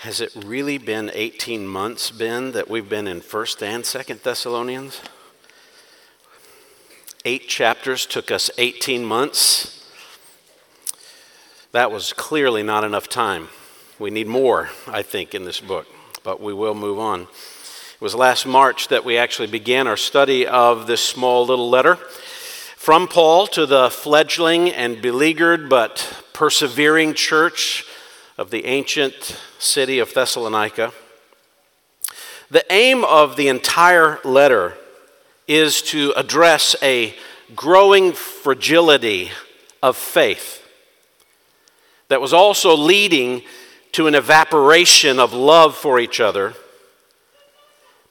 Has it really been 18 months, Ben, that we've been in 1st and 2nd Thessalonians? Eight chapters took us 18 months. That was clearly not enough time. We need more, I think, in this book, but we will move on. It was last March that we actually began our study of this small little letter from Paul to the fledgling and beleaguered but persevering church of the ancient city of Thessalonica. The aim of the entire letter is to address a growing fragility of faith that was also leading to an evaporation of love for each other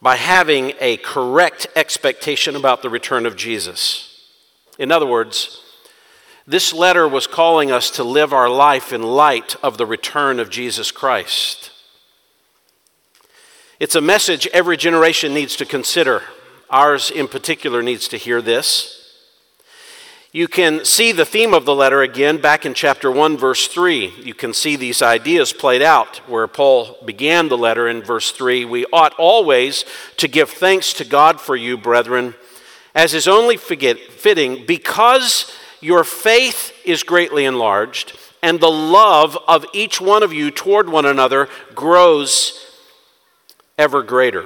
by having a correct expectation about the return of Jesus. In other words, this letter was calling us to live our life in light of the return of Jesus Christ. It's a message every generation needs to consider. Ours, in particular, needs to hear this. You can see the theme of the letter again back in chapter 1, verse 3. You can see these ideas played out where Paul began the letter in verse 3. We ought always to give thanks to God for you, brethren, as is only fitting, because your faith is greatly enlarged, and the love of each one of you toward one another grows ever greater.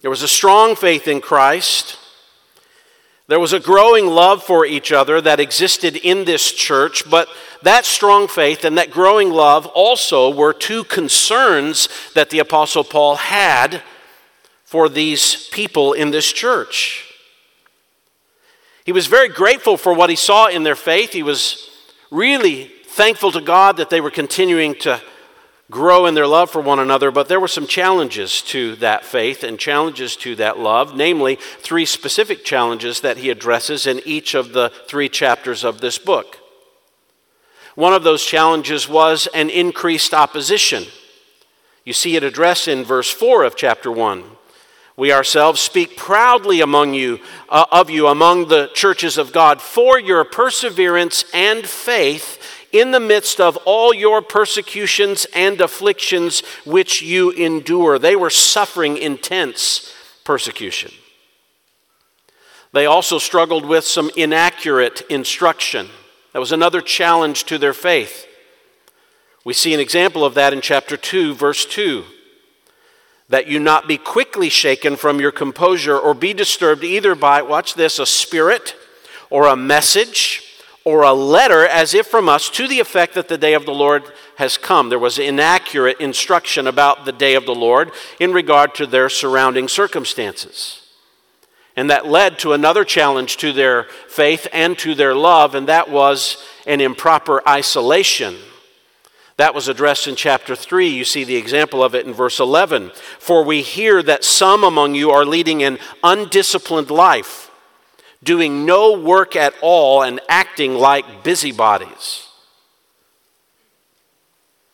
There was a strong faith in Christ. There was a growing love for each other that existed in this church, but that strong faith and that growing love also were two concerns that the Apostle Paul had for these people in this church. He was very grateful for what he saw in their faith. He was really thankful to God that they were continuing to grow in their love for one another, but there were some challenges to that faith and challenges to that love, namely, three specific challenges that he addresses in each of the three chapters of this book. One of those challenges was an increased opposition. You see it addressed in verse 4 of chapter 1. We ourselves speak proudly among you, uh, of you among the churches of God for your perseverance and faith in the midst of all your persecutions and afflictions which you endure. They were suffering intense persecution. They also struggled with some inaccurate instruction. That was another challenge to their faith. We see an example of that in chapter 2, verse 2 that you not be quickly shaken from your composure or be disturbed either by, watch this, a spirit or a message or a letter as if from us to the effect that the day of the Lord has come. There was inaccurate instruction about the day of the Lord in regard to their surrounding circumstances. And that led to another challenge to their faith and to their love, and that was an improper isolation that was addressed in chapter 3. You see the example of it in verse 11. For we hear that some among you are leading an undisciplined life, doing no work at all and acting like busybodies.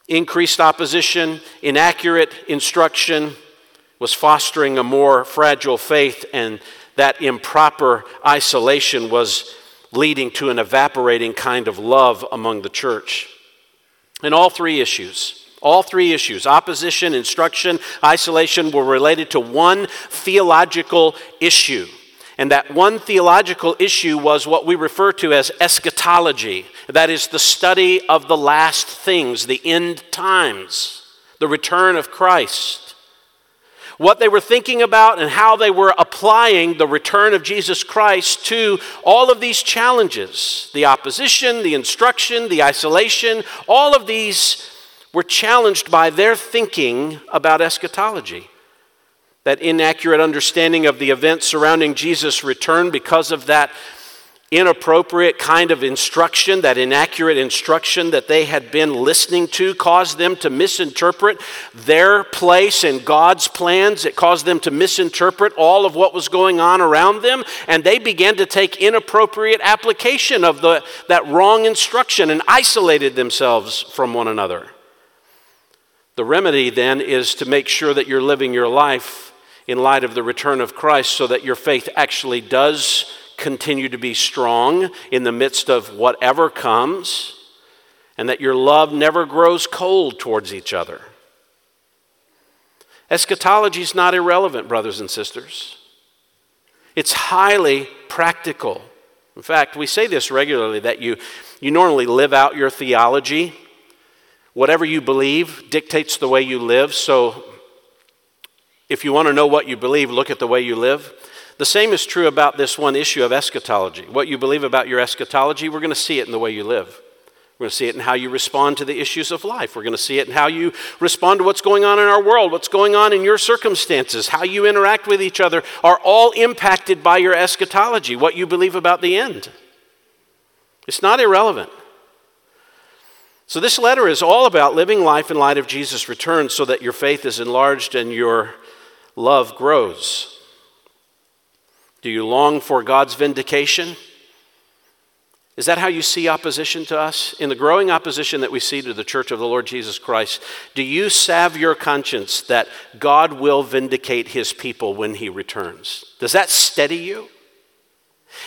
Increased opposition, inaccurate instruction was fostering a more fragile faith, and that improper isolation was leading to an evaporating kind of love among the church. And all three issues, all three issues, opposition, instruction, isolation, were related to one theological issue. And that one theological issue was what we refer to as eschatology. That is the study of the last things, the end times, the return of Christ what they were thinking about and how they were applying the return of Jesus Christ to all of these challenges the opposition, the instruction, the isolation, all of these were challenged by their thinking about eschatology. That inaccurate understanding of the events surrounding Jesus' return because of that inappropriate kind of instruction, that inaccurate instruction that they had been listening to, caused them to misinterpret their place in God's plans. It caused them to misinterpret all of what was going on around them, and they began to take inappropriate application of the, that wrong instruction and isolated themselves from one another. The remedy then is to make sure that you're living your life in light of the return of Christ so that your faith actually does continue to be strong in the midst of whatever comes, and that your love never grows cold towards each other. Eschatology is not irrelevant, brothers and sisters. It's highly practical. In fact, we say this regularly that you, you normally live out your theology. Whatever you believe dictates the way you live. So if you want to know what you believe, look at the way you live. The same is true about this one issue of eschatology. What you believe about your eschatology, we're going to see it in the way you live. We're going to see it in how you respond to the issues of life. We're going to see it in how you respond to what's going on in our world, what's going on in your circumstances, how you interact with each other are all impacted by your eschatology, what you believe about the end. It's not irrelevant. So, this letter is all about living life in light of Jesus' return so that your faith is enlarged and your love grows. Do you long for God's vindication? Is that how you see opposition to us? In the growing opposition that we see to the church of the Lord Jesus Christ, do you salve your conscience that God will vindicate his people when he returns? Does that steady you?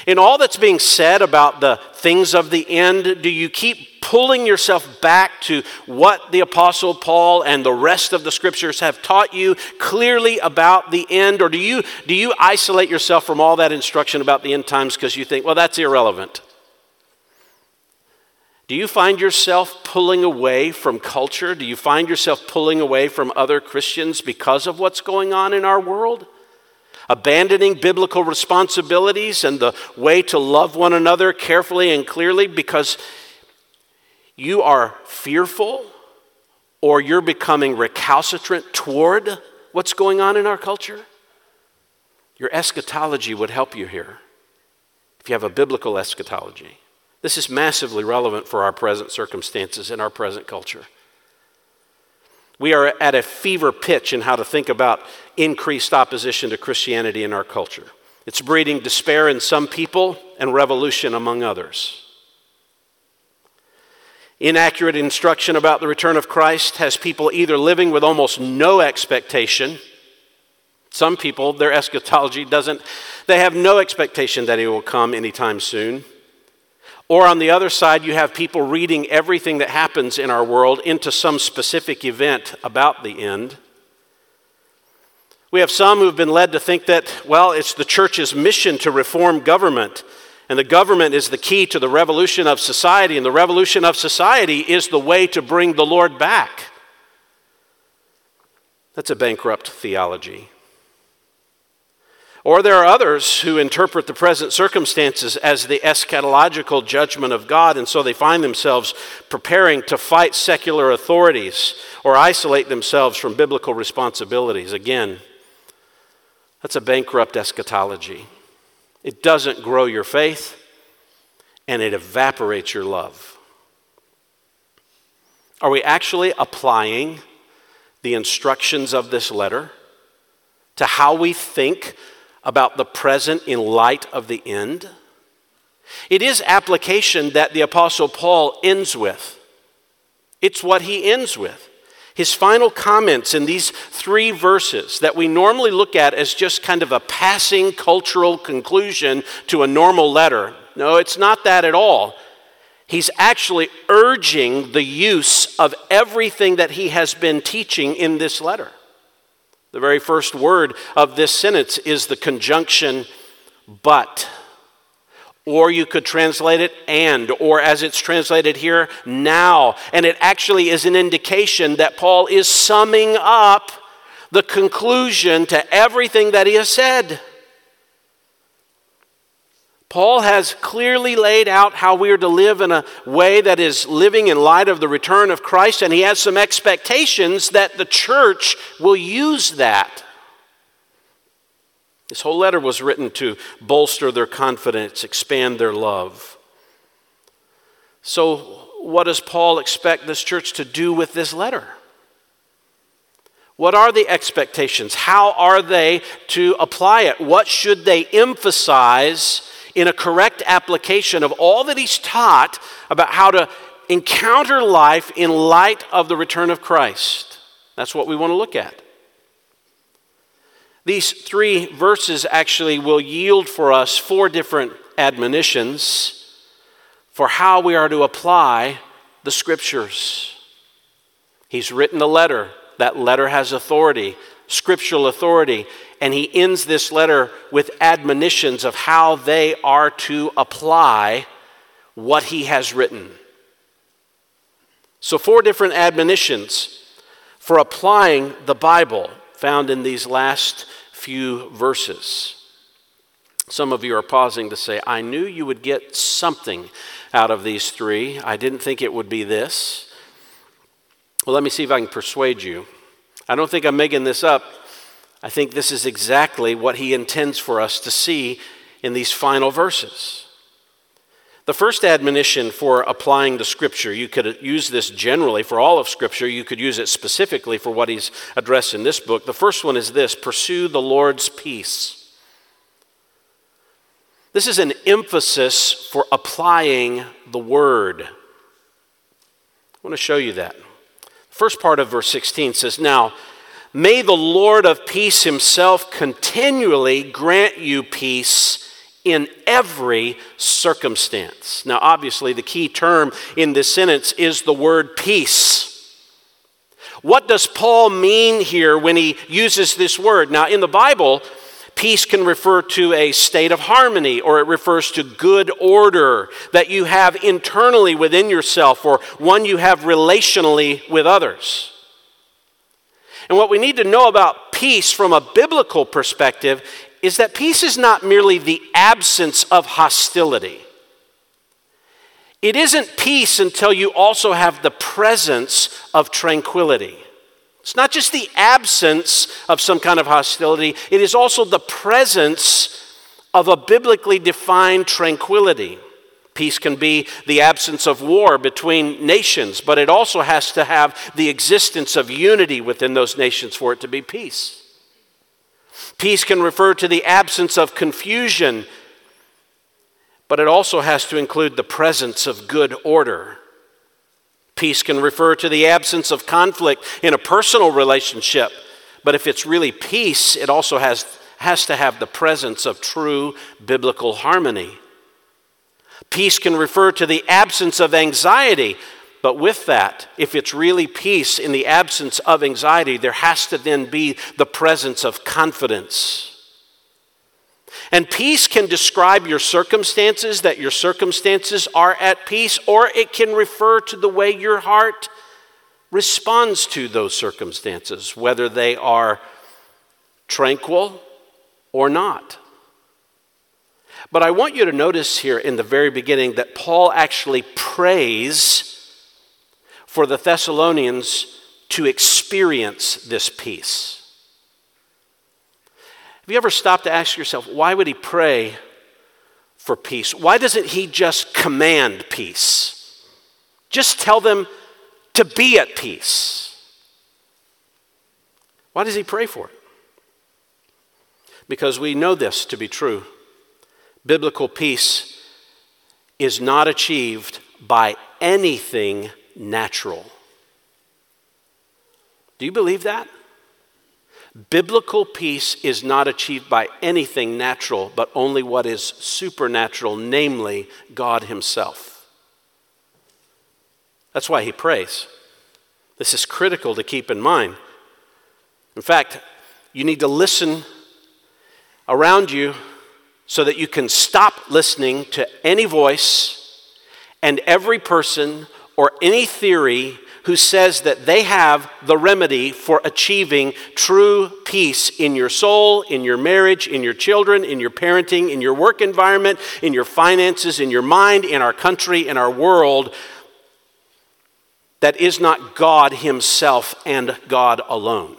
In all that's being said about the things of the end, do you keep pulling yourself back to what the Apostle Paul and the rest of the scriptures have taught you clearly about the end? Or do you, do you isolate yourself from all that instruction about the end times because you think, well, that's irrelevant? Do you find yourself pulling away from culture? Do you find yourself pulling away from other Christians because of what's going on in our world? Abandoning biblical responsibilities and the way to love one another carefully and clearly because you are fearful or you're becoming recalcitrant toward what's going on in our culture? Your eschatology would help you here if you have a biblical eschatology. This is massively relevant for our present circumstances and our present culture. We are at a fever pitch in how to think about increased opposition to Christianity in our culture. It's breeding despair in some people and revolution among others. Inaccurate instruction about the return of Christ has people either living with almost no expectation. Some people, their eschatology doesn't, they have no expectation that he will come anytime soon. Or on the other side, you have people reading everything that happens in our world into some specific event about the end. We have some who've been led to think that, well, it's the church's mission to reform government, and the government is the key to the revolution of society, and the revolution of society is the way to bring the Lord back. That's a bankrupt theology. Or there are others who interpret the present circumstances as the eschatological judgment of God, and so they find themselves preparing to fight secular authorities or isolate themselves from biblical responsibilities. Again, that's a bankrupt eschatology. It doesn't grow your faith, and it evaporates your love. Are we actually applying the instructions of this letter to how we think about the present in light of the end? It is application that the Apostle Paul ends with. It's what he ends with. His final comments in these three verses that we normally look at as just kind of a passing cultural conclusion to a normal letter. No, it's not that at all. He's actually urging the use of everything that he has been teaching in this letter. The very first word of this sentence is the conjunction but. Or you could translate it and, or as it's translated here, now. And it actually is an indication that Paul is summing up the conclusion to everything that he has said. Paul has clearly laid out how we are to live in a way that is living in light of the return of Christ, and he has some expectations that the church will use that. This whole letter was written to bolster their confidence, expand their love. So, what does Paul expect this church to do with this letter? What are the expectations? How are they to apply it? What should they emphasize in a correct application of all that he's taught about how to encounter life in light of the return of Christ. That's what we want to look at. These three verses actually will yield for us four different admonitions for how we are to apply the scriptures. He's written a letter. That letter has authority. Scriptural authority, and he ends this letter with admonitions of how they are to apply what he has written. So, four different admonitions for applying the Bible found in these last few verses. Some of you are pausing to say, I knew you would get something out of these three. I didn't think it would be this. Well, let me see if I can persuade you. I don't think I'm making this up. I think this is exactly what he intends for us to see in these final verses. The first admonition for applying the scripture, you could use this generally for all of scripture, you could use it specifically for what he's addressed in this book. The first one is this pursue the Lord's peace. This is an emphasis for applying the word. I want to show you that. First part of verse 16 says, Now, may the Lord of peace himself continually grant you peace in every circumstance. Now, obviously, the key term in this sentence is the word peace. What does Paul mean here when he uses this word? Now, in the Bible, peace can refer to a state of harmony, or it refers to good order that you have internally within yourself, or one you have relationally with others. And what we need to know about peace from a biblical perspective is that peace is not merely the absence of hostility. It isn't peace until you also have the presence of tranquility. It's not just the absence of some kind of hostility, it is also the presence of a biblically defined tranquility. Peace can be the absence of war between nations, but it also has to have the existence of unity within those nations for it to be peace. Peace can refer to the absence of confusion, but it also has to include the presence of good order. Peace can refer to the absence of conflict in a personal relationship, but if it's really peace, it also has, has to have the presence of true biblical harmony. Peace can refer to the absence of anxiety, but with that, if it's really peace in the absence of anxiety, there has to then be the presence of confidence. And peace can describe your circumstances, that your circumstances are at peace, or it can refer to the way your heart responds to those circumstances, whether they are tranquil or not. But I want you to notice here in the very beginning that Paul actually prays for the Thessalonians to experience this peace. Have you ever stopped to ask yourself, why would he pray for peace? Why doesn't he just command peace? Just tell them to be at peace. Why does he pray for it? Because we know this to be true. Biblical peace is not achieved by anything natural. Do you believe that? Biblical peace is not achieved by anything natural, but only what is supernatural, namely God Himself. That's why He prays. This is critical to keep in mind. In fact, you need to listen around you so that you can stop listening to any voice and every person or any theory who says that they have the remedy for achieving true peace in your soul, in your marriage, in your children, in your parenting, in your work environment, in your finances, in your mind, in our country, in our world, that is not God Himself and God alone.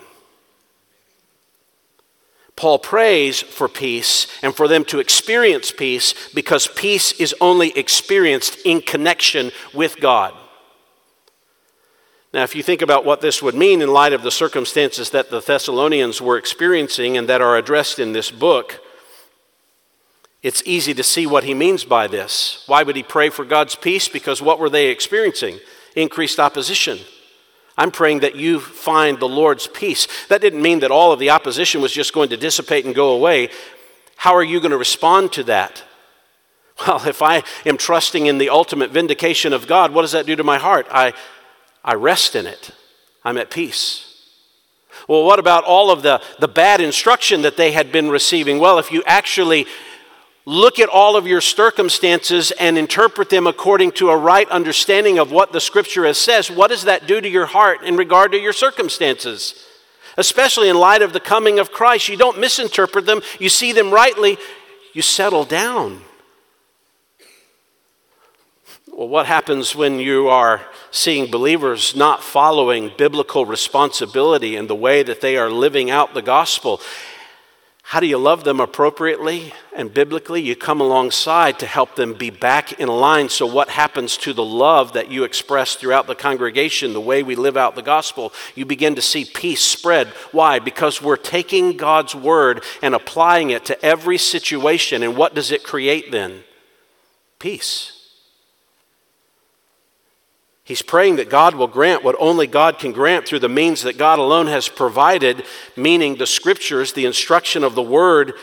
Paul prays for peace and for them to experience peace because peace is only experienced in connection with God. Now, if you think about what this would mean in light of the circumstances that the Thessalonians were experiencing and that are addressed in this book, it's easy to see what he means by this. Why would he pray for God's peace? Because what were they experiencing? Increased opposition. I'm praying that you find the Lord's peace. That didn't mean that all of the opposition was just going to dissipate and go away. How are you going to respond to that? Well, if I am trusting in the ultimate vindication of God, what does that do to my heart? I I rest in it. I'm at peace. Well, what about all of the, the bad instruction that they had been receiving? Well, if you actually look at all of your circumstances and interpret them according to a right understanding of what the scripture has says, what does that do to your heart in regard to your circumstances? Especially in light of the coming of Christ, you don't misinterpret them, you see them rightly, you settle down. Well, what happens when you are seeing believers not following biblical responsibility in the way that they are living out the gospel? How do you love them appropriately and biblically? You come alongside to help them be back in line. So, what happens to the love that you express throughout the congregation, the way we live out the gospel? You begin to see peace spread. Why? Because we're taking God's word and applying it to every situation. And what does it create then? Peace. He's praying that God will grant what only God can grant through the means that God alone has provided, meaning the scriptures, the instruction of the word,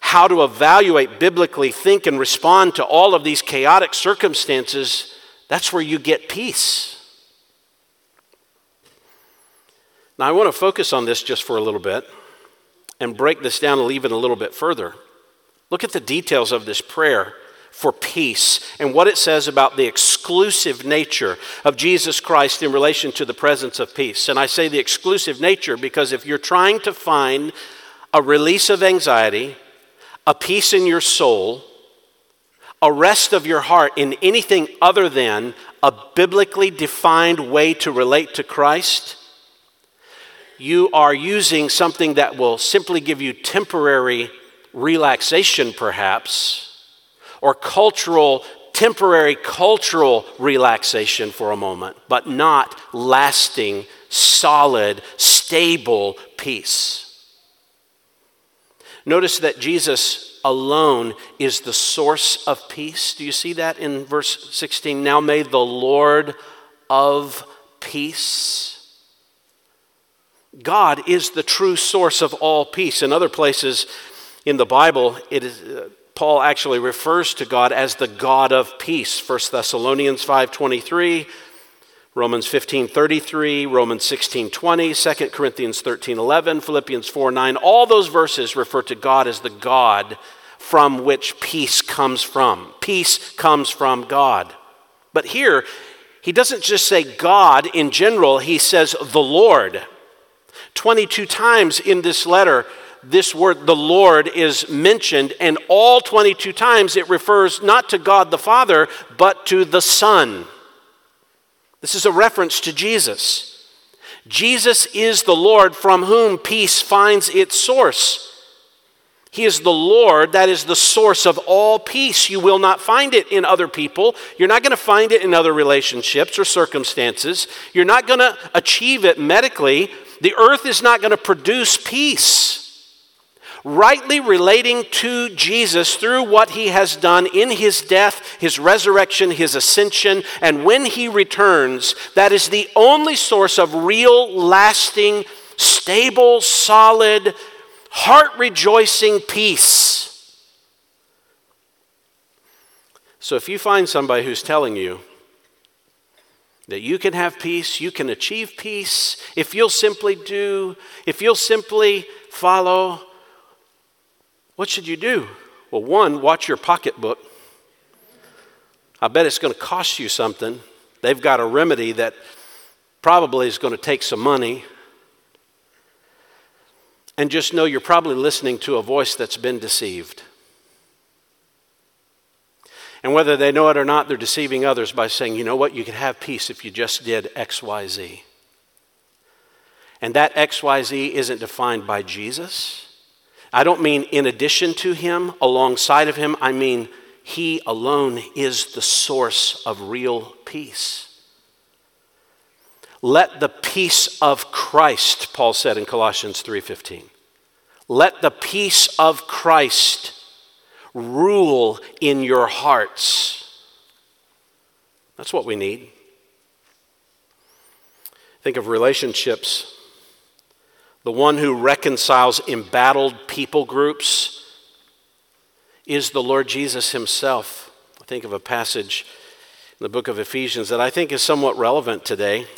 how to evaluate biblically, think, and respond to all of these chaotic circumstances. That's where you get peace. Now, I want to focus on this just for a little bit and break this down and even a little bit further. Look at the details of this prayer for peace and what it says about the exclusive nature of Jesus Christ in relation to the presence of peace. And I say the exclusive nature because if you're trying to find a release of anxiety, a peace in your soul, a rest of your heart in anything other than a biblically defined way to relate to Christ, you are using something that will simply give you temporary relaxation, perhaps or cultural, temporary cultural relaxation for a moment, but not lasting, solid, stable peace. Notice that Jesus alone is the source of peace. Do you see that in verse 16? Now may the Lord of peace. God is the true source of all peace. In other places in the Bible, it is, uh, Paul actually refers to God as the God of peace. 1 Thessalonians 5:23, Romans 15:33, Romans 16:20, 2 Corinthians 13:11, Philippians 4:9. All those verses refer to God as the God from which peace comes from. Peace comes from God. But here, he doesn't just say God in general, he says the Lord. 22 times in this letter, this word, the Lord, is mentioned, and all 22 times it refers not to God the Father, but to the Son. This is a reference to Jesus. Jesus is the Lord from whom peace finds its source. He is the Lord, that is the source of all peace. You will not find it in other people. You're not going to find it in other relationships or circumstances. You're not going to achieve it medically. The earth is not going to produce peace rightly relating to Jesus through what he has done in his death, his resurrection, his ascension, and when he returns, that is the only source of real, lasting, stable, solid, heart rejoicing peace. So if you find somebody who's telling you, that you can have peace, you can achieve peace if you'll simply do, if you'll simply follow what should you do? Well, one, watch your pocketbook. I bet it's going to cost you something. They've got a remedy that probably is going to take some money. And just know you're probably listening to a voice that's been deceived. And whether they know it or not, they're deceiving others by saying, you know what, you could have peace if you just did X, Y, Z. And that X, Y, Z isn't defined by Jesus. I don't mean in addition to him, alongside of him. I mean he alone is the source of real peace. Let the peace of Christ, Paul said in Colossians 3:15. Let the peace of Christ rule in your hearts. That's what we need. Think of relationships the one who reconciles embattled people groups, is the Lord Jesus himself. I think of a passage in the book of Ephesians that I think is somewhat relevant today.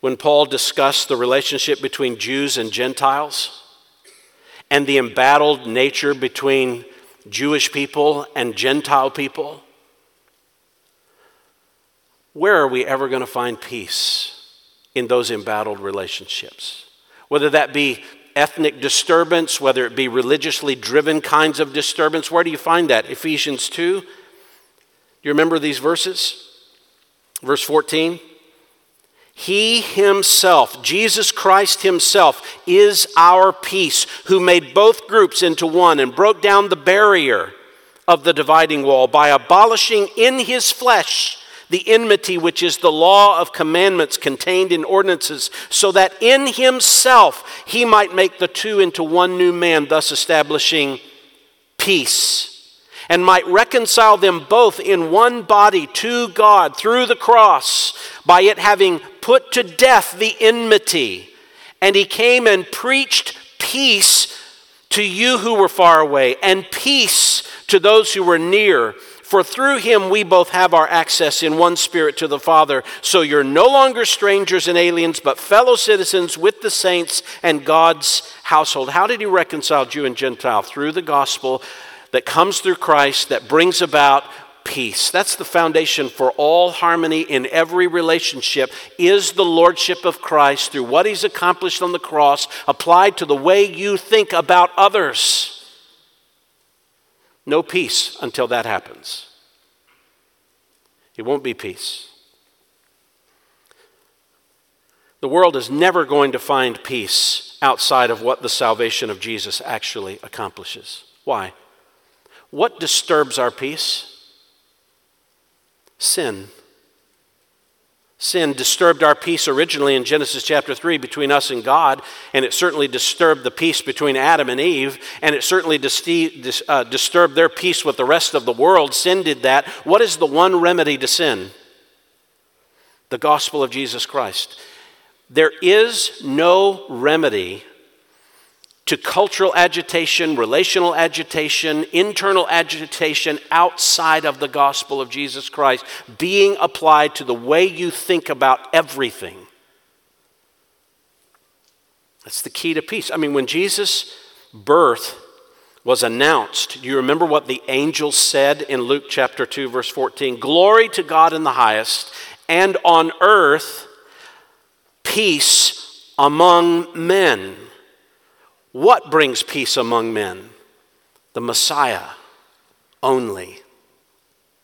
when Paul discussed the relationship between Jews and Gentiles and the embattled nature between Jewish people and Gentile people? Where are we ever going to find peace in those embattled relationships? Whether that be ethnic disturbance, whether it be religiously driven kinds of disturbance, where do you find that? Ephesians 2. Do you remember these verses? Verse 14. He himself, Jesus Christ himself, is our peace, who made both groups into one and broke down the barrier of the dividing wall by abolishing in his flesh the enmity which is the law of commandments contained in ordinances, so that in himself he might make the two into one new man, thus establishing peace and might reconcile them both in one body to God through the cross by it having put to death the enmity. And he came and preached peace to you who were far away and peace to those who were near. For through him we both have our access in one spirit to the Father. So you're no longer strangers and aliens, but fellow citizens with the saints and God's household. How did he reconcile Jew and Gentile? Through the gospel that comes through Christ that brings about peace. That's the foundation for all harmony in every relationship is the lordship of Christ through what he's accomplished on the cross applied to the way you think about others. No peace until that happens. It won't be peace. The world is never going to find peace outside of what the salvation of Jesus actually accomplishes. Why? What disturbs our peace? Sin. Sin disturbed our peace originally in Genesis chapter 3 between us and God, and it certainly disturbed the peace between Adam and Eve, and it certainly dis- uh, disturbed their peace with the rest of the world. Sin did that. What is the one remedy to sin? The gospel of Jesus Christ. There is no remedy to cultural agitation, relational agitation, internal agitation outside of the gospel of Jesus Christ being applied to the way you think about everything. That's the key to peace. I mean, when Jesus' birth was announced, do you remember what the angel said in Luke chapter 2, verse 14? Glory to God in the highest, and on earth, peace among men. What brings peace among men? The Messiah only.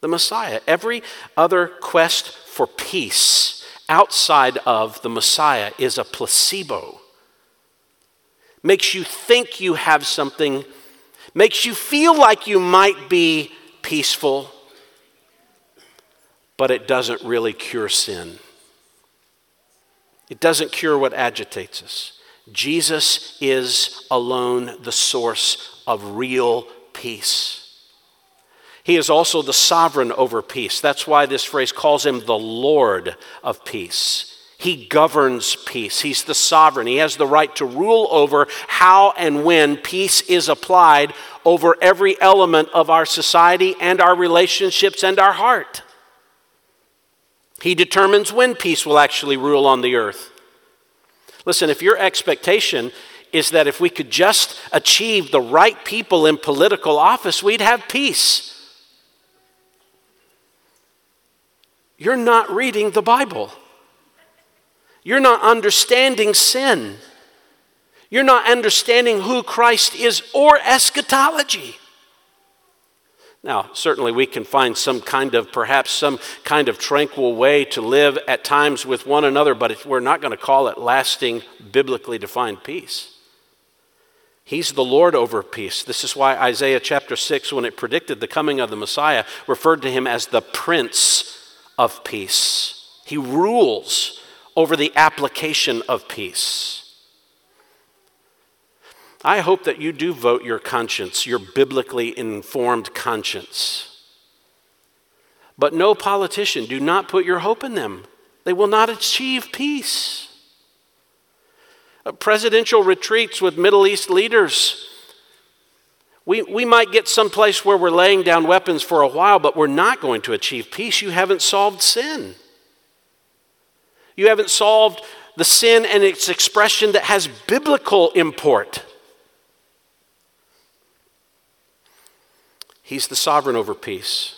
The Messiah. Every other quest for peace outside of the Messiah is a placebo. Makes you think you have something, makes you feel like you might be peaceful, but it doesn't really cure sin. It doesn't cure what agitates us. Jesus is alone the source of real peace. He is also the sovereign over peace. That's why this phrase calls him the Lord of peace. He governs peace. He's the sovereign. He has the right to rule over how and when peace is applied over every element of our society and our relationships and our heart. He determines when peace will actually rule on the earth. Listen, if your expectation is that if we could just achieve the right people in political office, we'd have peace. You're not reading the Bible. You're not understanding sin. You're not understanding who Christ is or eschatology. Now, certainly we can find some kind of, perhaps some kind of tranquil way to live at times with one another, but we're not going to call it lasting, biblically defined peace. He's the Lord over peace. This is why Isaiah chapter 6, when it predicted the coming of the Messiah, referred to him as the Prince of Peace. He rules over the application of peace. I hope that you do vote your conscience, your biblically informed conscience. But no politician, do not put your hope in them. They will not achieve peace. Uh, presidential retreats with Middle East leaders. We, we might get someplace where we're laying down weapons for a while, but we're not going to achieve peace. You haven't solved sin. You haven't solved the sin and its expression that has biblical import. He's the sovereign over peace.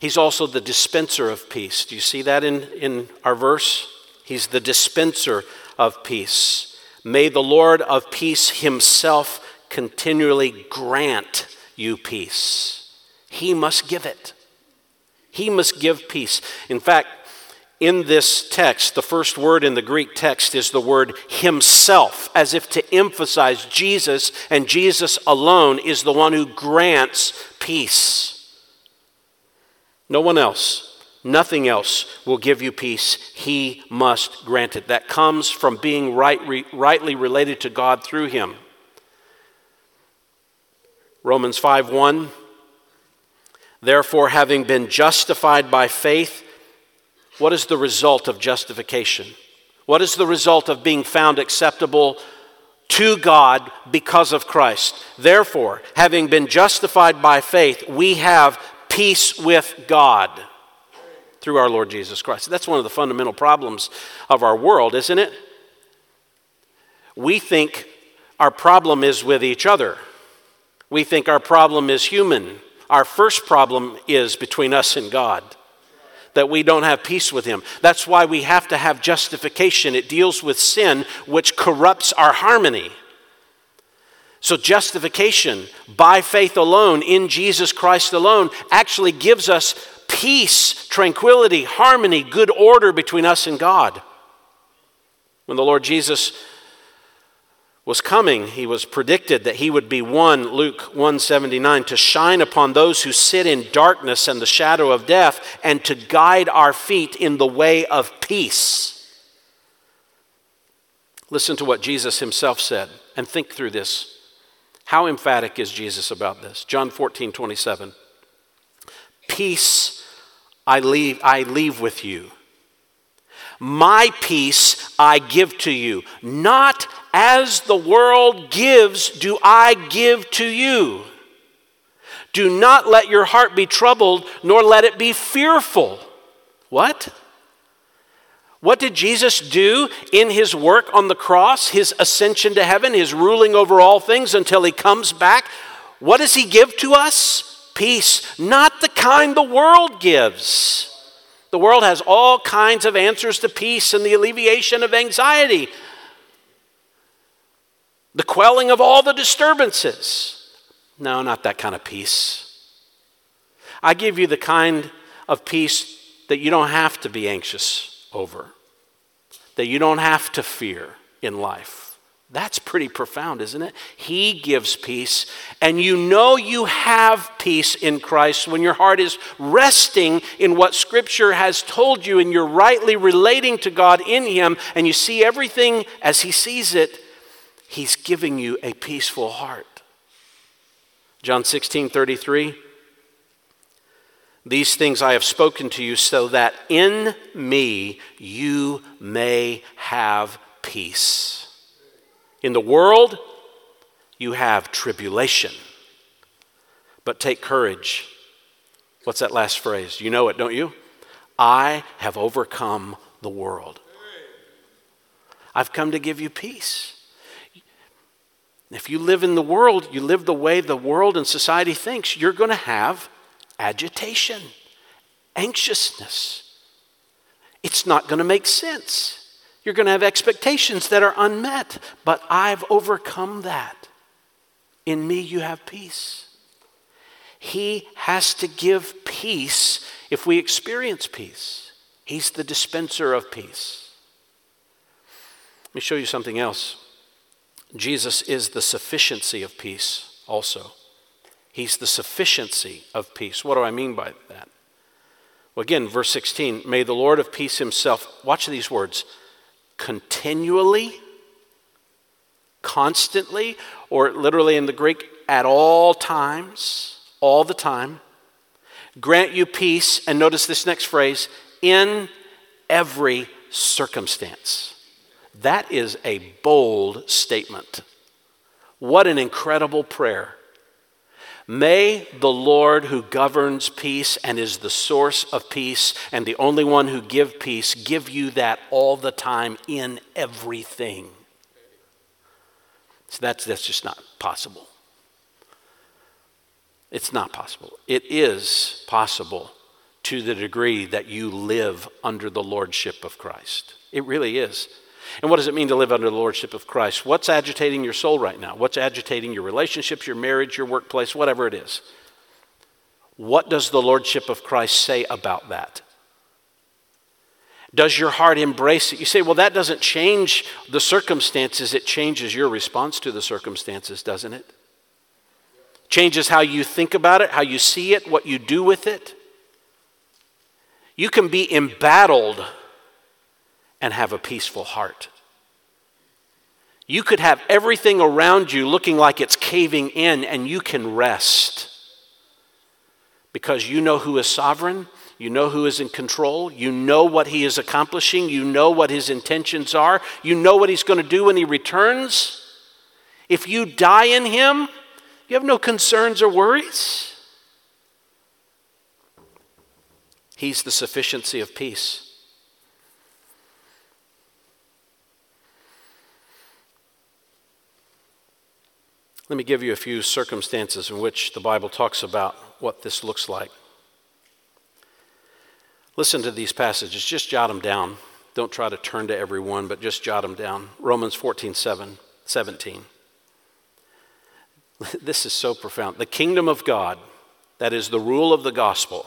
He's also the dispenser of peace. Do you see that in, in our verse? He's the dispenser of peace. May the Lord of peace himself continually grant you peace. He must give it. He must give peace. In fact, in this text, the first word in the Greek text is the word himself, as if to emphasize Jesus and Jesus alone is the one who grants peace. No one else, nothing else will give you peace. He must grant it. That comes from being right, re, rightly related to God through Him. Romans 5 1. Therefore, having been justified by faith, what is the result of justification? What is the result of being found acceptable to God because of Christ? Therefore, having been justified by faith, we have peace with God through our Lord Jesus Christ. That's one of the fundamental problems of our world, isn't it? We think our problem is with each other. We think our problem is human. Our first problem is between us and God, that we don't have peace with Him. That's why we have to have justification. It deals with sin, which corrupts our harmony. So, justification by faith alone, in Jesus Christ alone, actually gives us peace, tranquility, harmony, good order between us and God. When the Lord Jesus was coming, he was predicted that he would be one, Luke 179, to shine upon those who sit in darkness and the shadow of death, and to guide our feet in the way of peace. Listen to what Jesus himself said and think through this. How emphatic is Jesus about this? John 14, 27. Peace I leave, I leave with you. My peace I give to you. Not as the world gives, do I give to you. Do not let your heart be troubled, nor let it be fearful. What? What did Jesus do in his work on the cross, his ascension to heaven, his ruling over all things until he comes back? What does he give to us? Peace, not the kind the world gives. The world has all kinds of answers to peace and the alleviation of anxiety, the quelling of all the disturbances. No, not that kind of peace. I give you the kind of peace that you don't have to be anxious over that you don't have to fear in life. That's pretty profound, isn't it? He gives peace, and you know you have peace in Christ when your heart is resting in what Scripture has told you, and you're rightly relating to God in Him, and you see everything as He sees it. He's giving you a peaceful heart. John 16 33. These things I have spoken to you so that in me you may have peace. In the world, you have tribulation. But take courage. What's that last phrase? You know it, don't you? I have overcome the world. I've come to give you peace. If you live in the world, you live the way the world and society thinks, you're going to have agitation, anxiousness. It's not going to make sense. You're going to have expectations that are unmet, but I've overcome that. In me, you have peace. He has to give peace if we experience peace. He's the dispenser of peace. Let me show you something else. Jesus is the sufficiency of peace also. He's the sufficiency of peace. What do I mean by that? Well, again, verse 16 May the Lord of peace himself, watch these words, continually, constantly, or literally in the Greek, at all times, all the time, grant you peace, and notice this next phrase, in every circumstance. That is a bold statement. What an incredible prayer. May the Lord, who governs peace and is the source of peace and the only one who give peace, give you that all the time in everything. So that's, that's just not possible. It's not possible. It is possible to the degree that you live under the lordship of Christ. It really is. And what does it mean to live under the lordship of Christ? What's agitating your soul right now? What's agitating your relationships, your marriage, your workplace, whatever it is? What does the lordship of Christ say about that? Does your heart embrace it? You say, well, that doesn't change the circumstances, it changes your response to the circumstances, doesn't it? Changes how you think about it, how you see it, what you do with it. You can be embattled and have a peaceful heart. You could have everything around you looking like it's caving in, and you can rest because you know who is sovereign, you know who is in control, you know what he is accomplishing, you know what his intentions are, you know what he's going to do when he returns. If you die in him, you have no concerns or worries. He's the sufficiency of peace. Let me give you a few circumstances in which the Bible talks about what this looks like. Listen to these passages, just jot them down. Don't try to turn to every one, but just jot them down. Romans 14 7, 17. This is so profound. The kingdom of God, that is the rule of the gospel,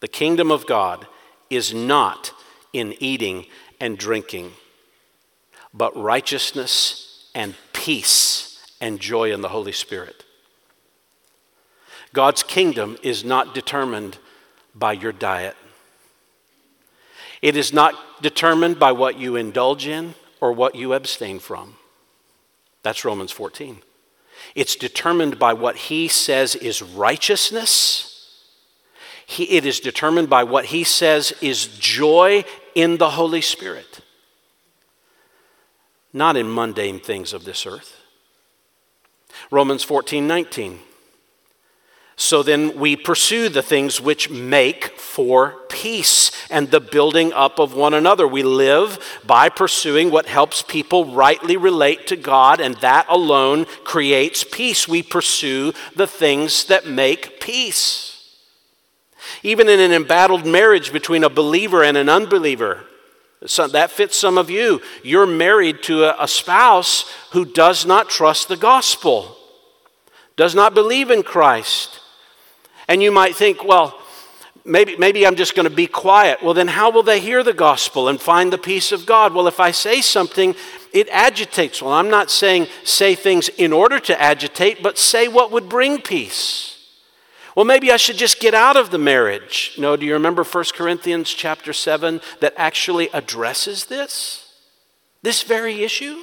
the kingdom of God is not in eating and drinking, but righteousness and peace and joy in the Holy Spirit. God's kingdom is not determined by your diet. It is not determined by what you indulge in or what you abstain from. That's Romans 14. It's determined by what he says is righteousness. He, it is determined by what he says is joy in the Holy Spirit, not in mundane things of this earth. Romans 14 19. So then we pursue the things which make for peace and the building up of one another. We live by pursuing what helps people rightly relate to God, and that alone creates peace. We pursue the things that make peace. Even in an embattled marriage between a believer and an unbeliever, so that fits some of you. You're married to a, a spouse who does not trust the gospel, does not believe in Christ. And you might think, well, maybe, maybe I'm just going to be quiet. Well, then how will they hear the gospel and find the peace of God? Well, if I say something, it agitates. Well, I'm not saying say things in order to agitate, but say what would bring peace. Well, maybe I should just get out of the marriage. No, do you remember 1 Corinthians chapter 7 that actually addresses this? This very issue?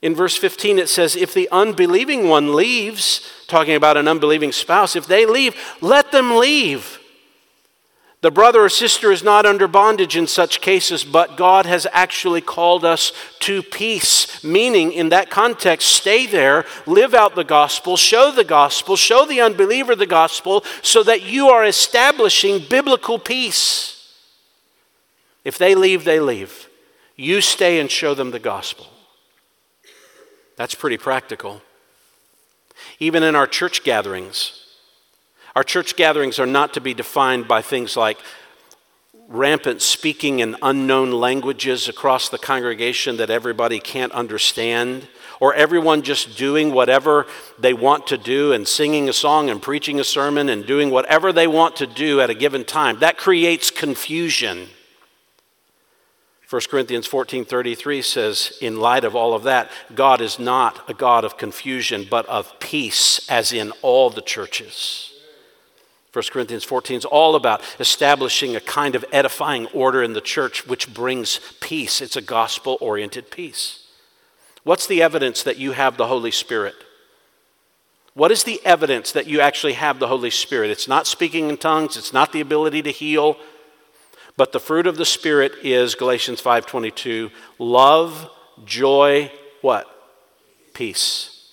In verse 15, it says, If the unbelieving one leaves, talking about an unbelieving spouse, if they leave, let them leave. The brother or sister is not under bondage in such cases, but God has actually called us to peace. Meaning, in that context, stay there, live out the gospel, show the gospel, show the unbeliever the gospel, so that you are establishing biblical peace. If they leave, they leave. You stay and show them the gospel. That's pretty practical. Even in our church gatherings, our church gatherings are not to be defined by things like rampant speaking in unknown languages across the congregation that everybody can't understand, or everyone just doing whatever they want to do and singing a song and preaching a sermon and doing whatever they want to do at a given time. That creates confusion. 1 Corinthians 14:33 says in light of all of that God is not a God of confusion but of peace as in all the churches. 1 Corinthians 14 is all about establishing a kind of edifying order in the church which brings peace. It's a gospel oriented peace. What's the evidence that you have the Holy Spirit? What is the evidence that you actually have the Holy Spirit? It's not speaking in tongues, it's not the ability to heal, but the fruit of the Spirit is Galatians 5:22, love, joy, what? Peace.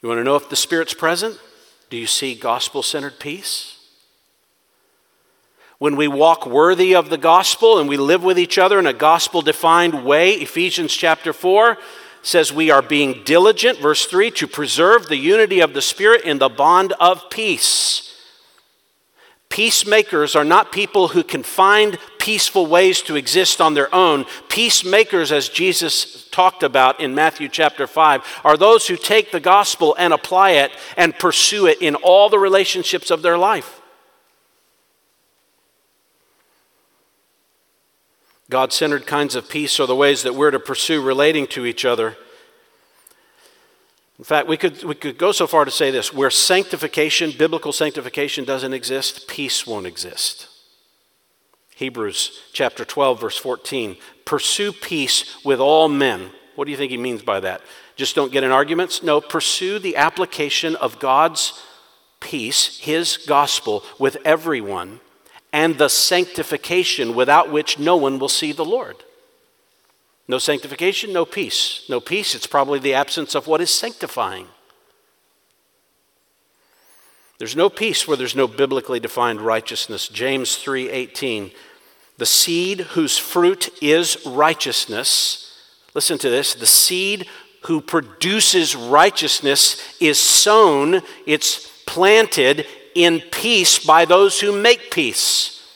You want to know if the Spirit's present? Do you see gospel centered peace? When we walk worthy of the gospel and we live with each other in a gospel defined way, Ephesians chapter 4 says we are being diligent, verse 3, to preserve the unity of the Spirit in the bond of peace. Peacemakers are not people who can find peaceful ways to exist on their own. Peacemakers, as Jesus talked about in Matthew chapter 5, are those who take the gospel and apply it and pursue it in all the relationships of their life. God centered kinds of peace are the ways that we're to pursue relating to each other. In fact, we could, we could go so far to say this where sanctification, biblical sanctification, doesn't exist, peace won't exist. Hebrews chapter 12, verse 14 pursue peace with all men. What do you think he means by that? Just don't get in arguments? No, pursue the application of God's peace, his gospel, with everyone, and the sanctification without which no one will see the Lord. No sanctification, no peace. No peace, it's probably the absence of what is sanctifying. There's no peace where there's no biblically defined righteousness. James 3:18 The seed whose fruit is righteousness. Listen to this. The seed who produces righteousness is sown, it's planted in peace by those who make peace.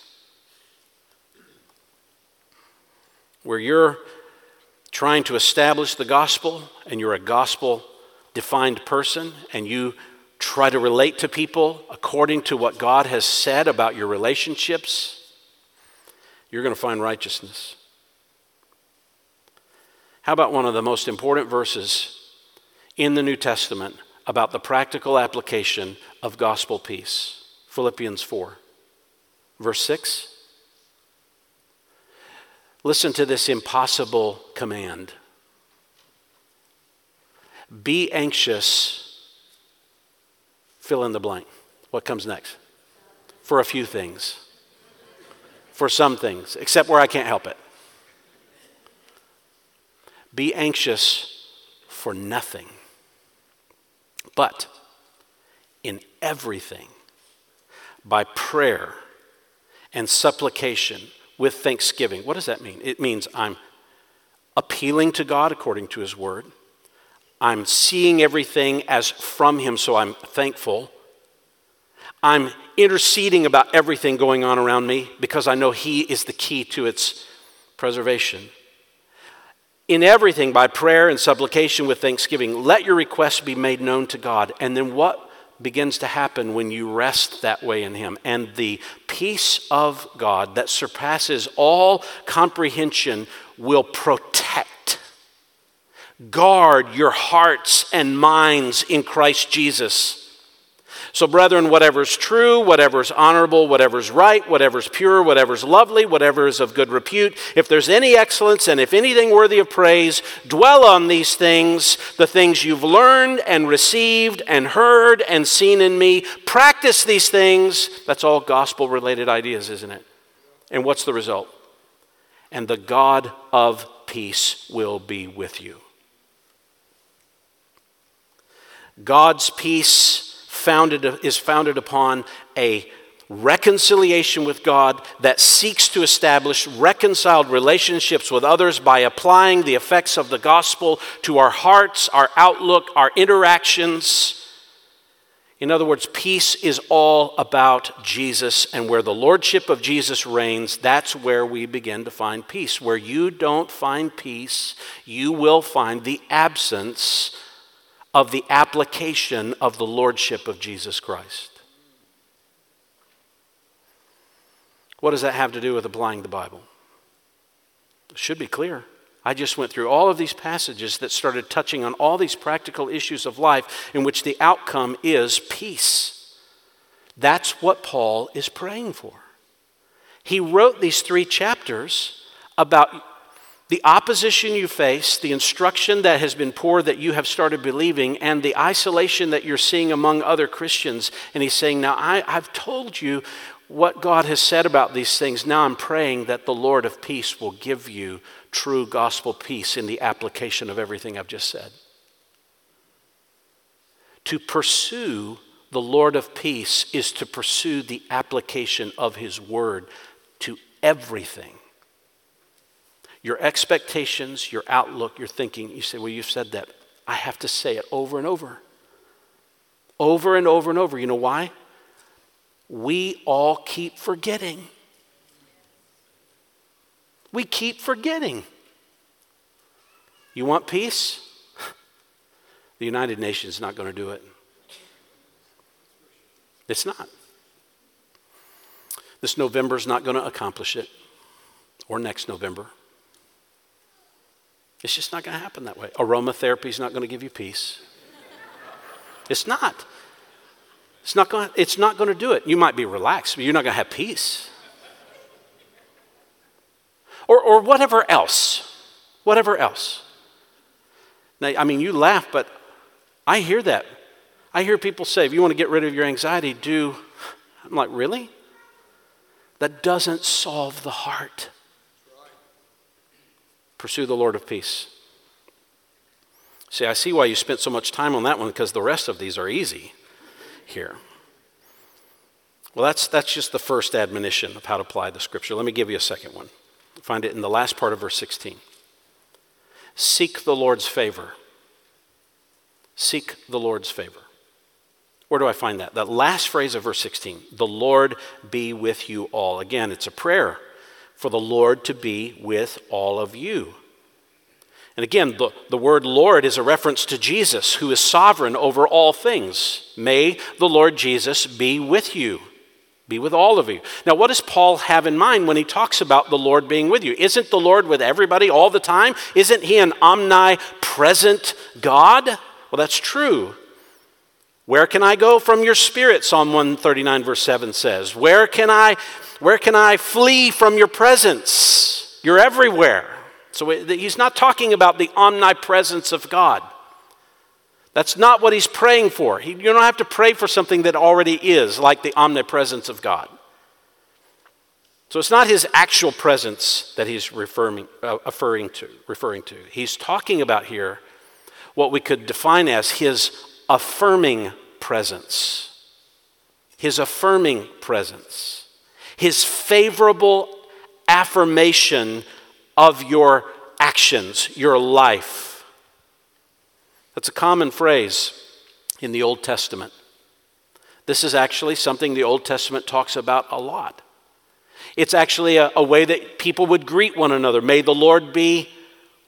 Where you're trying to establish the gospel and you're a gospel defined person and you try to relate to people according to what God has said about your relationships, you're going to find righteousness. How about one of the most important verses in the New Testament about the practical application of gospel peace? Philippians 4, verse 6. Listen to this impossible command Be anxious, fill in the blank. What comes next? For a few things, for some things, except where I can't help it. Be anxious for nothing, but in everything, by prayer and supplication with thanksgiving. What does that mean? It means I'm appealing to God according to His Word. I'm seeing everything as from Him, so I'm thankful. I'm interceding about everything going on around me because I know He is the key to its preservation. In everything, by prayer and supplication with thanksgiving, let your requests be made known to God. And then what begins to happen when you rest that way in Him. And the peace of God that surpasses all comprehension will protect, guard your hearts and minds in Christ Jesus. So, brethren, whatever's true, whatever's honorable, whatever's right, whatever's pure, whatever's lovely, whatever is of good repute, if there's any excellence and if anything worthy of praise, dwell on these things, the things you've learned and received and heard and seen in me. Practice these things. That's all gospel related ideas, isn't it? And what's the result? And the God of peace will be with you. God's peace founded, is founded upon a reconciliation with God that seeks to establish reconciled relationships with others by applying the effects of the gospel to our hearts, our outlook, our interactions. In other words, peace is all about Jesus, and where the lordship of Jesus reigns, that's where we begin to find peace. Where you don't find peace, you will find the absence of the application of the lordship of Jesus Christ. What does that have to do with applying the Bible? It should be clear. I just went through all of these passages that started touching on all these practical issues of life in which the outcome is peace. That's what Paul is praying for. He wrote these three chapters about the opposition you face, the instruction that has been poured that you have started believing, and the isolation that you're seeing among other Christians. And he's saying, Now I, have told you what God has said about these things. Now I'm praying that the Lord of peace will give you true gospel peace in the application of everything I've just said. To pursue the Lord of peace is to pursue the application of his word to everything. Your expectations, your outlook, your thinking, you say, Well, you've said that. I have to say it over and over. Over and over and over. You know why? We all keep forgetting. We keep forgetting. You want peace? The United Nations is not going to do it. It's not. This November is not going to accomplish it, or next November. It's just not going to happen that way. Aromatherapy is not going to give you peace. It's not. It's not going. It's not going to do it. You might be relaxed, but you're not going to have peace. Or, or whatever else. Whatever else. Now, I mean, you laugh, but I hear that. I hear people say, if you want to get rid of your anxiety, do. I'm like, really? That doesn't solve the heart. Pursue the Lord of peace. See, I see why you spent so much time on that one because the rest of these are easy here. Well, that's, that's just the first admonition of how to apply the scripture. Let me give you a second one. Find it in the last part of verse 16. Seek the Lord's favor. Seek the Lord's favor. Where do I find that? That last phrase of verse 16 the Lord be with you all. Again, it's a prayer for the Lord to be with all of you. And again, the, the word Lord is a reference to Jesus, who is sovereign over all things. May the Lord Jesus be with you, be with all of you. Now, what does Paul have in mind when he talks about the Lord being with you? Isn't the Lord with everybody all the time? Isn't he an omnipresent God? Well, that's true. Where can I go from your spirit? Psalm 139, verse 7 says. Where can I, where can I flee from your presence? You're everywhere. So he's not talking about the omnipresence of God. That's not what he's praying for. He, you don't have to pray for something that already is, like the omnipresence of God. So it's not his actual presence that he's referring, uh, referring, to, referring to. He's talking about here what we could define as his affirming presence. His affirming presence. His favorable affirmation of your actions, your life. That's a common phrase in the Old Testament. This is actually something the Old Testament talks about a lot. It's actually a, a, way that people would greet one another. May the Lord be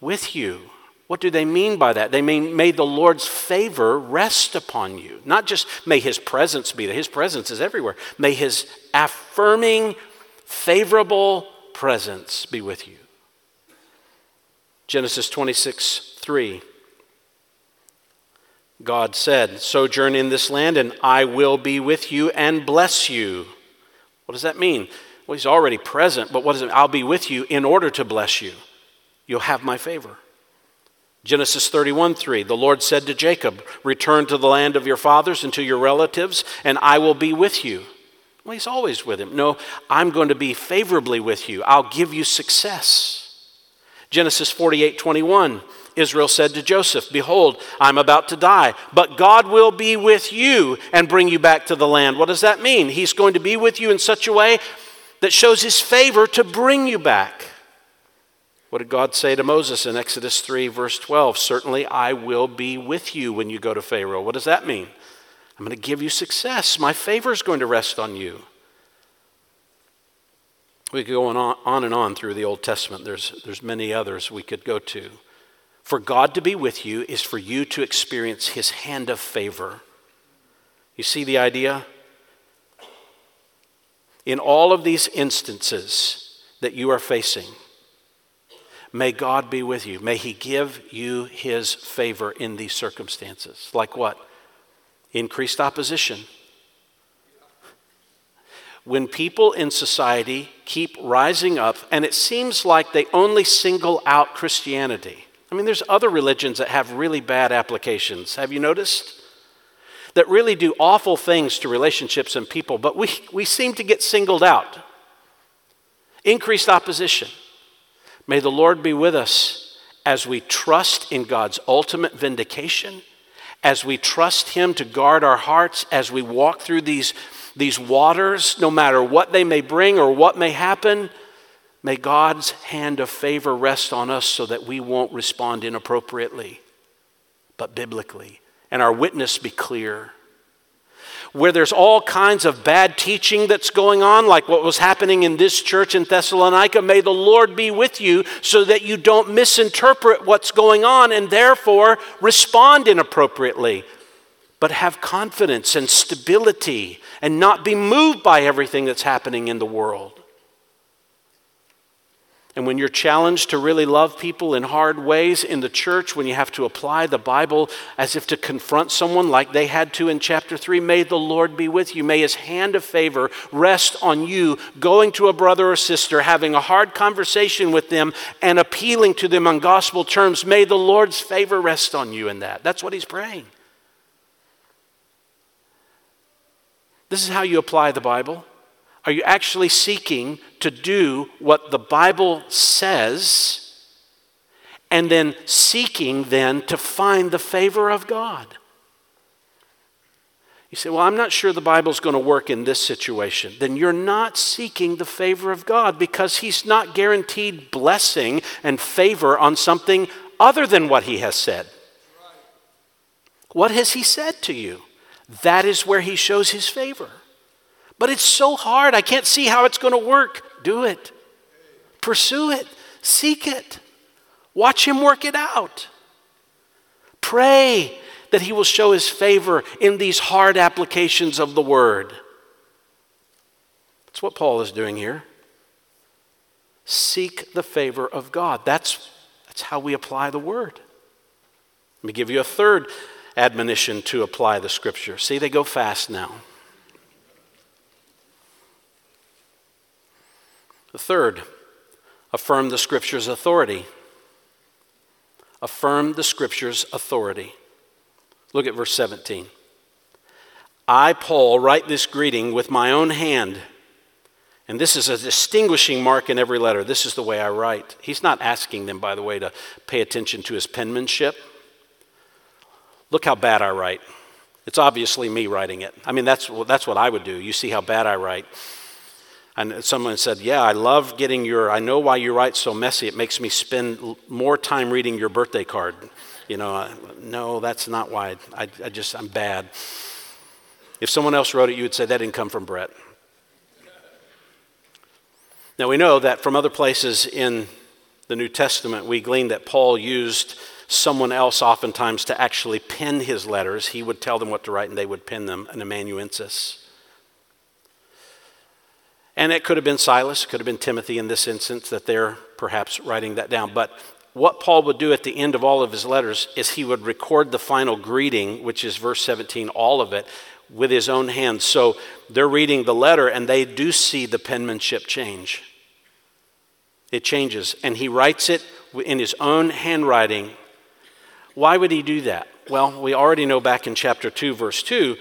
with you. What do they mean by that? They mean, may the Lord's favor rest upon you. Not just may his presence be there, his presence is everywhere. May his affirming, favorable presence be with you. Genesis 26, 3. God said, Sojourn in this land, and I will be with you and bless you. What does that mean? Well, he's already present, but what does it I'll be with you in order to bless you. You'll have my favor. Genesis 31 3, the Lord said to Jacob, Return to the land of your fathers and to your relatives, and I will be with you. Well, he's always with him. No, I'm going to be favorably with you. I'll give you success. Genesis 48 21, Israel said to Joseph, Behold, I'm about to die, but God will be with you and bring you back to the land. What does that mean? He's going to be with you in such a way that shows his favor to bring you back. What did God say to Moses in Exodus 3, verse 12? Certainly I will be with you when you go to Pharaoh. What does that mean? I'm going to give you success. My favor is going to rest on you. We could go on, on and on through the Old Testament. There's, there's many others we could go to. For God to be with you is for you to experience his hand of favor. You see the idea? In all of these instances that you are facing, may God be with you. May he give you his favor in these circumstances. Like what? Increased opposition when people in society keep rising up and it seems like they only single out Christianity. I mean, there's other religions that have really bad applications. Have you noticed? That really do awful things to relationships and people, but we, we seem to get singled out. Increased opposition. May the Lord be with us as we trust in God's ultimate vindication as we trust Him to guard our hearts, as we walk through these, these waters, no matter what they may bring or what may happen, may God's hand of favor rest on us so that we won't respond inappropriately, but biblically, and our witness be clear where there's all kinds of bad teaching that's going on, like what was happening in this church in Thessalonica, may the Lord be with you so that you don't misinterpret what's going on and therefore respond inappropriately. But have confidence and stability and not be moved by everything that's happening in the world. And when you're challenged to really love people in hard ways in the church, when you have to apply the Bible as if to confront someone like they had to in chapter 3, may the Lord be with you. May his hand of favor rest on you, going to a brother or sister, having a hard conversation with them, and appealing to them on gospel terms. May the Lord's favor rest on you in that. That's what he's praying. This is how you apply the Bible. Are you actually seeking to do what the Bible says and then seeking then to find the favor of God? You say, Well, I'm not sure the Bible's going to work in this situation. Then you're not seeking the favor of God because He's not guaranteed blessing and favor on something other than what He has said. What has He said to you? That is where He shows His favor. But it's so hard. I can't see how it's going to work. Do it. Pursue it. Seek it. Watch Him work it out. Pray that He will show His favor in these hard applications of the Word. That's what Paul is doing here. Seek the favor of God. That's, that's how we apply the Word. Let me give you a third admonition to apply the Scripture. See, they go fast now. The third, affirm the Scripture's authority. Affirm the Scripture's authority. Look at verse 17. I, Paul, write this greeting with my own hand. And this is a distinguishing mark in every letter. This is the way I write. He's not asking them, by the way, to pay attention to his penmanship. Look how bad I write. It's obviously me writing it. I mean, that's, that's what I would do. You see how bad I write. And someone said, Yeah, I love getting your, I know why you write so messy. It makes me spend more time reading your birthday card. You know, no, that's not why. I, I just, I'm bad. If someone else wrote it, you would say, That didn't come from Brett. Now, we know that from other places in the New Testament, we glean that Paul used someone else oftentimes to actually pen his letters. He would tell them what to write, and they would pen them, an amanuensis. And it could have been Silas, could have been Timothy in this instance that they're perhaps writing that down. But what Paul would do at the end of all of his letters is he would record the final greeting, which is verse 17, all of it, with his own hand. So they're reading the letter and they do see the penmanship change. It changes. And he writes it in his own handwriting. Why would he do that? Well, we already know back in chapter 2, verse 2,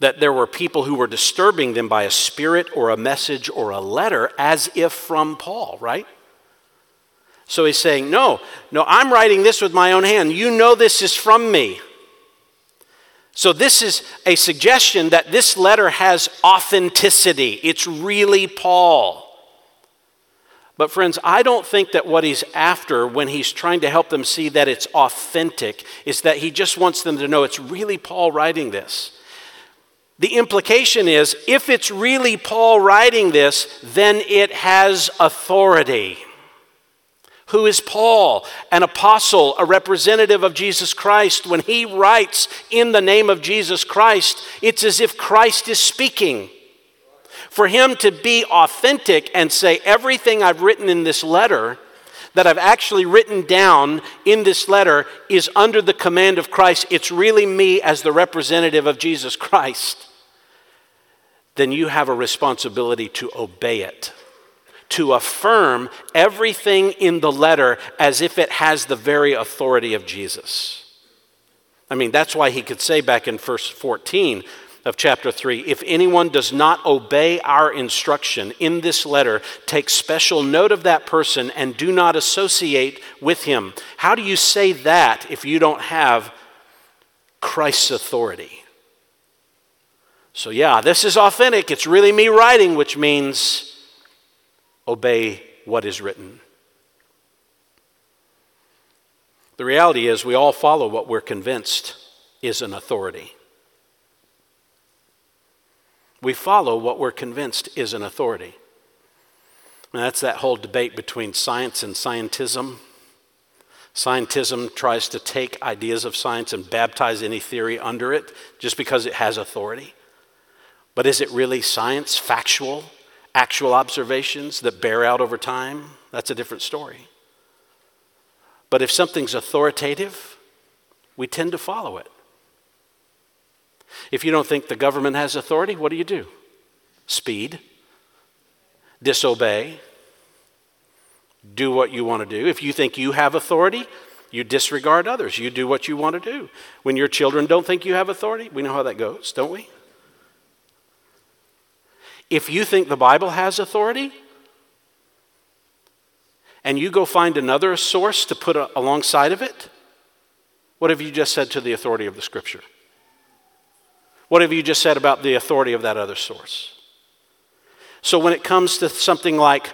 that there were people who were disturbing them by a spirit or a message or a letter as if from Paul, right? So he's saying, No, no, I'm writing this with my own hand. You know this is from me. So this is a suggestion that this letter has authenticity. It's really Paul. But, friends, I don't think that what he's after when he's trying to help them see that it's authentic is that he just wants them to know it's really Paul writing this. The implication is if it's really Paul writing this, then it has authority. Who is Paul? An apostle, a representative of Jesus Christ. When he writes in the name of Jesus Christ, it's as if Christ is speaking. For him to be authentic and say, everything I've written in this letter, that I've actually written down in this letter, is under the command of Christ. It's really me as the representative of Jesus Christ then you have a responsibility to obey it, to affirm everything in the letter as if it has the very authority of Jesus. I mean, that's why he could say back in verse 14 of chapter 3 if anyone does not obey our instruction in this letter, take special note of that person and do not associate with him. How do you say that if you don't have Christ's authority. So, yeah, this is authentic. It's really me writing, which means obey what is written. The reality is, we all follow what we're convinced is an authority. We follow what we're convinced is an authority. And that's that whole debate between science and scientism. Scientism tries to take ideas of science and baptize any theory under it just because it has authority. But is it really science, factual, actual observations that bear out over time? That's a different story. But if something's authoritative, we tend to follow it. If you don't think the government has authority, what do you do? Speed, disobey, do what you want to do. If you think you have authority, you disregard others. You do what you want to do. When your children don't think you have authority, we know how that goes, don't we? If you think the Bible has authority, and you go find another source to put a, alongside of it, what have you just said to the authority of the Scripture? What have you just said about the authority of that other source? So, when it comes to something like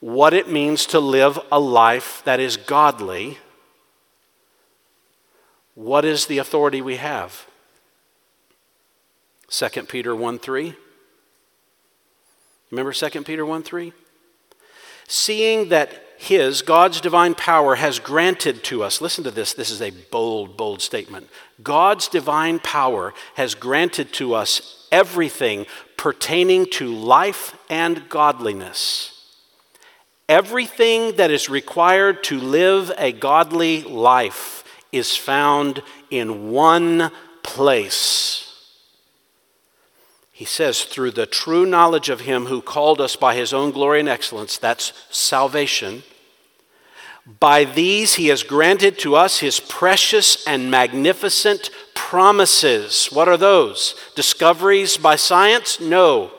what it means to live a life that is godly, what is the authority we have? 2 Peter 1 3. Remember 2 Peter 1 3? Seeing that his, God's divine power, has granted to us. Listen to this. This is a bold, bold statement. God's divine power has granted to us everything pertaining to life and godliness. Everything that is required to live a godly life is found in one place. He says, through the true knowledge of Him who called us by His own glory and excellence, that's salvation. By these He has granted to us His precious and magnificent promises. What are those? Discoveries by science? No.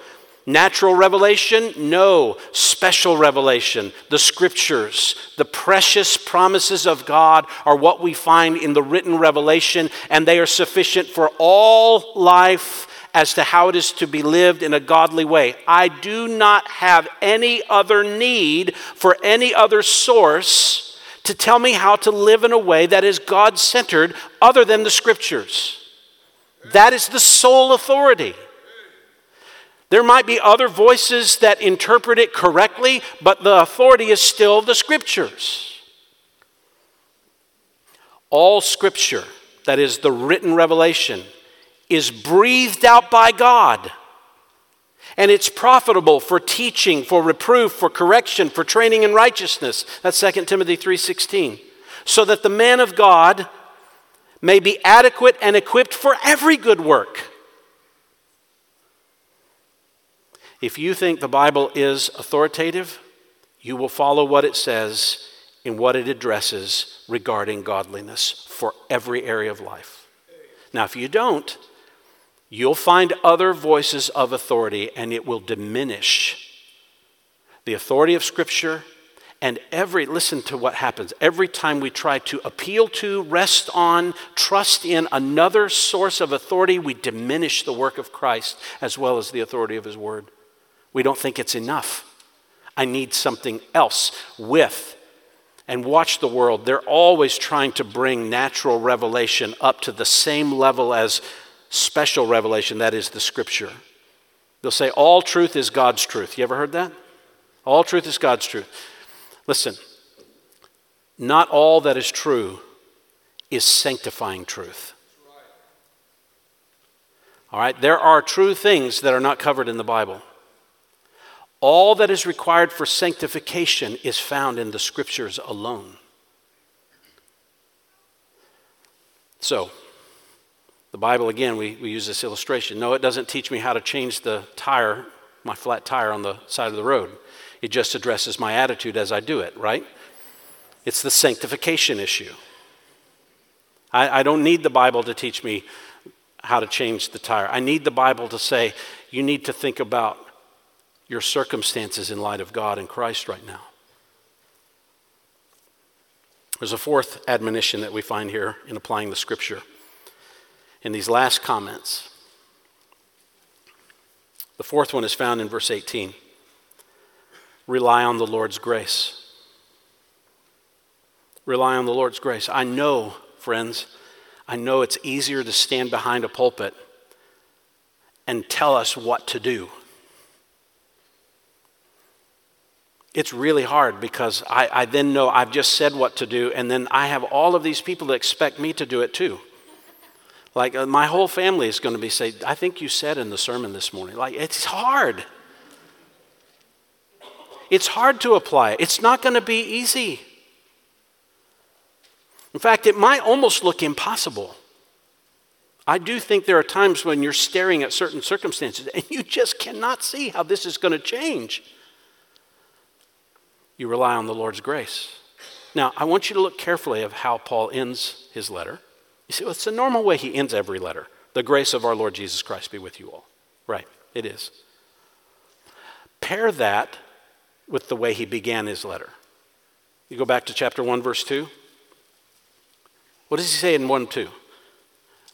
Natural revelation? No. Special revelation. The scriptures. The precious promises of God are what we find in the written revelation, and they are sufficient for all life as to how it is to be lived in a godly way. I do not have any other need for any other source to tell me how to live in a way that is God centered other than the scriptures. That is the sole authority. There might be other voices that interpret it correctly, but the authority is still the scriptures. All scripture, that is the written revelation, is breathed out by God. And it's profitable for teaching, for reproof, for correction, for training in righteousness. That's 2 Timothy 3:16. So that the man of God may be adequate and equipped for every good work. If you think the Bible is authoritative, you will follow what it says in what it addresses regarding godliness for every area of life. Now, if you don't, You'll find other voices of authority, and it will diminish the authority of Scripture. And every, listen to what happens. Every time we try to appeal to, rest on, trust in another source of authority, we diminish the work of Christ as well as the authority of His Word. We don't think it's enough. I need something else with. And watch the world. They're always trying to bring natural revelation up to the same level as special revelation, that is the scripture. They'll say, All truth is God's truth. You ever heard that? All truth is God's truth. Listen, not all that is true is sanctifying truth. All right, there are true things that are not covered in the Bible. All that is required for sanctification is found in the scriptures alone. So, the Bible, again, we, we use this illustration. No, it doesn't teach me how to change the tire, my flat tire on the side of the road. It just addresses my attitude as I do it, right? It's the sanctification issue. I, I don't need the Bible to teach me how to change the tire. I need the Bible to say, you need to think about your circumstances in light of God and Christ right now. There's a fourth admonition that we find here in applying the scripture. In these last comments. The fourth one is found in verse 18 rely on the Lord's grace. Rely on the Lord's grace. I know, friends, I know it's easier to stand behind a pulpit and tell us what to do. It's really hard because I, I, then know I've just said what to do, and then I have all of these people that expect me to do it too. Like uh, my whole family is going to be say, I think you said in the sermon this morning. Like it's hard. It's hard to apply. It's not going to be easy. In fact, it might almost look impossible. I do think there are times when you're staring at certain circumstances and you just cannot see how this is going to change. You rely on the Lord's grace. Now, I want you to look carefully of how Paul ends his letter. You see, it's the normal way he ends every letter. The grace of our Lord Jesus Christ be with you all. Right, it is. Pair that with the way he began his letter. You go back to chapter 1, verse 2. What does he say in 1 2?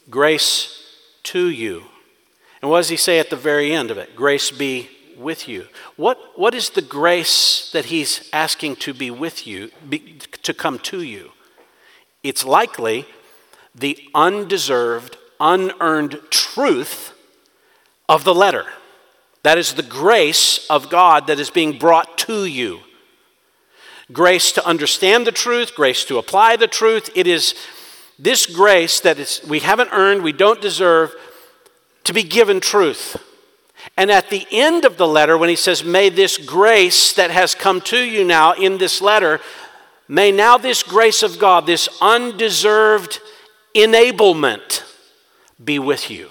Grace to you. And what does he say at the very end of it? Grace be with you. What, what is the grace that he's asking to be with you, be, to come to you? It's likely the undeserved, unearned truth of the letter. That is the grace of God that is being brought to you. Grace to understand the truth, grace to apply the truth. It is this grace that is, we haven't earned, we don't deserve, to be given truth. And at the end of the letter, when he says, May this grace that has come to you now in this letter, may now this grace of God, this undeserved enablement, be with you.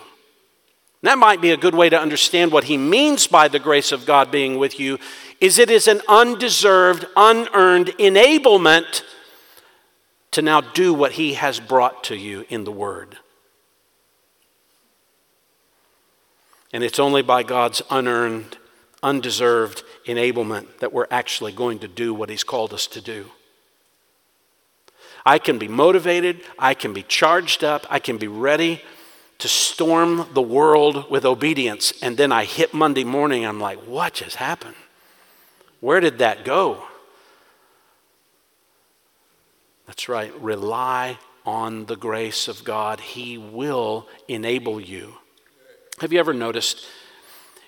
That might be a good way to understand what he means by the grace of God being with you is it is an undeserved, unearned enablement to now do what he has brought to you in the word. And it's only by God's unearned, undeserved enablement that we're actually going to do what he's called us to do. I can be motivated, I can be charged up, I can be ready to storm the world with obedience. And then I hit Monday morning, I'm like, what just happened? Where did that go? That's right, rely on the grace of God. He will enable you. Have you ever noticed?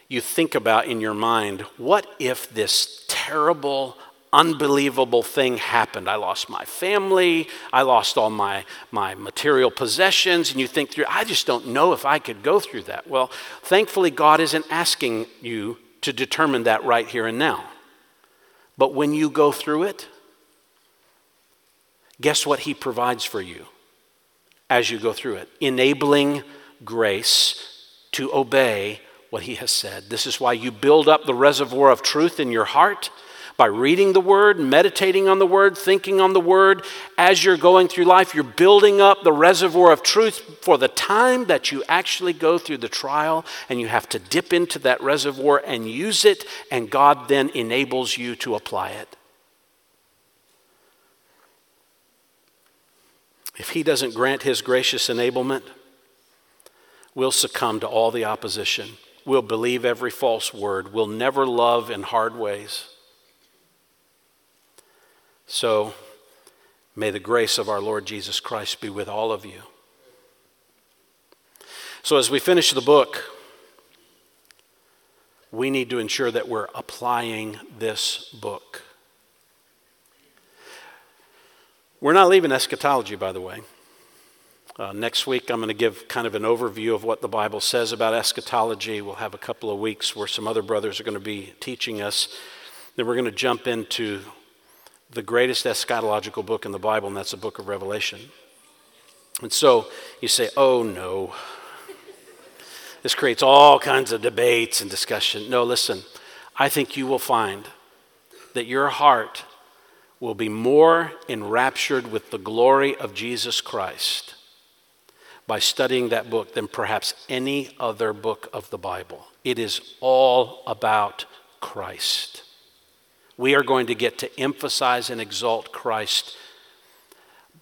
You think about in your mind, what if this terrible, unbelievable thing happened. I lost my family, I lost all my, my material possessions, and you think through, I just don't know if I could go through that. Well, thankfully, God isn't asking you to determine that right here and now. But when you go through it, guess what He provides for you as you go through it? Enabling grace to obey what He has said. This is why you build up the reservoir of truth in your heart by reading the Word, meditating on the Word, thinking on the Word. As you're going through life, you're building up the reservoir of truth for the time that you actually go through the trial, and you have to dip into that reservoir and use it, and God then enables you to apply it. If He doesn't grant His gracious enablement, we'll succumb to all the opposition. We'll believe every false word. We'll never love in hard ways. So, may the grace of our Lord Jesus Christ be with all of you. So, as we finish the book, we need to ensure that we're applying this book. We're not leaving eschatology, by the way. Uh, next week, I'm going to give kind of an overview of what the Bible says about eschatology. We'll have a couple of weeks where some other brothers are going to be teaching us. Then we're going to jump into the greatest eschatological book in the Bible, and that's the book of Revelation. And so you say, oh no. This creates all kinds of debates and discussion. No, listen, I think you will find that your heart will be more enraptured with the glory of Jesus Christ by studying that book than perhaps any other book of the Bible. It is all about Christ we are going to get to emphasize and exalt Christ,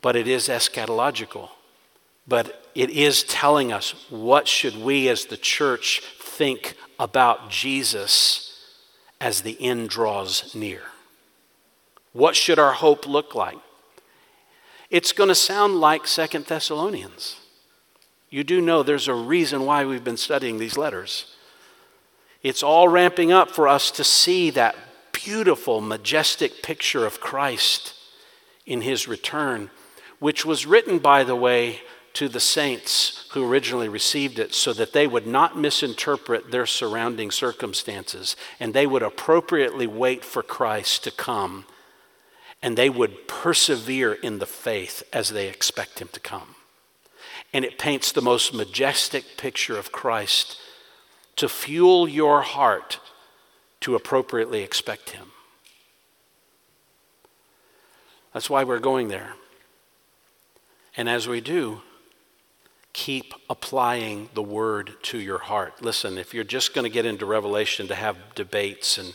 but it is eschatological. but it is telling us what should we as the church think about Jesus as the end draws near. What should our hope look like? It's going to sound like Second Thessalonians. You do know there's a reason why we've been studying these letters. It's all ramping up for us to see that beautiful, majestic picture of Christ in his return, which was written, by the way, to the saints who originally received it so that they would not misinterpret their surrounding circumstances and they would appropriately wait for Christ to come and they would persevere in the faith as they expect him to come. And it paints the most majestic picture of Christ to fuel your heart to appropriately expect him. That's why we're going there. And as we do, keep applying the word to your heart. Listen, if you're just going to get into Revelation to have debates and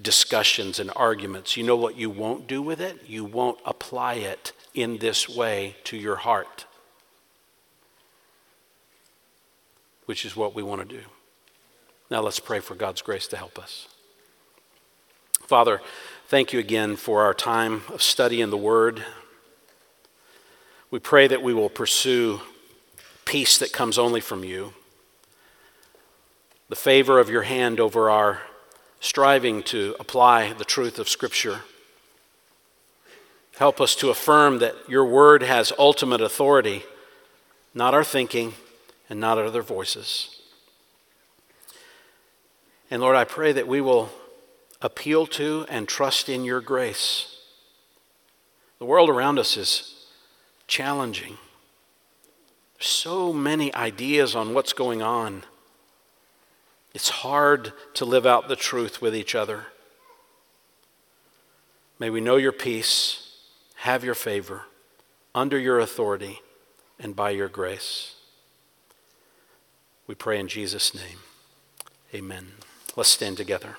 discussions and arguments, you know what you won't do with it? You won't apply it in this way to your heart, which is what we want to do. Now let's pray for God's grace to help us. Father, thank you again for our time of study in the Word. We pray that we will pursue peace that comes only from you, the favor of your hand over our striving to apply the truth of Scripture. Help us to affirm that your word has ultimate authority, not our thinking and not other voices. And Lord, I pray that we will appeal to and trust in your grace. The world around us is challenging. So many ideas on what's going on. It's hard to live out the truth with each other. May we know your peace, have your favor, under your authority, and by your grace. We pray in Jesus' name. Amen. Let's stand together.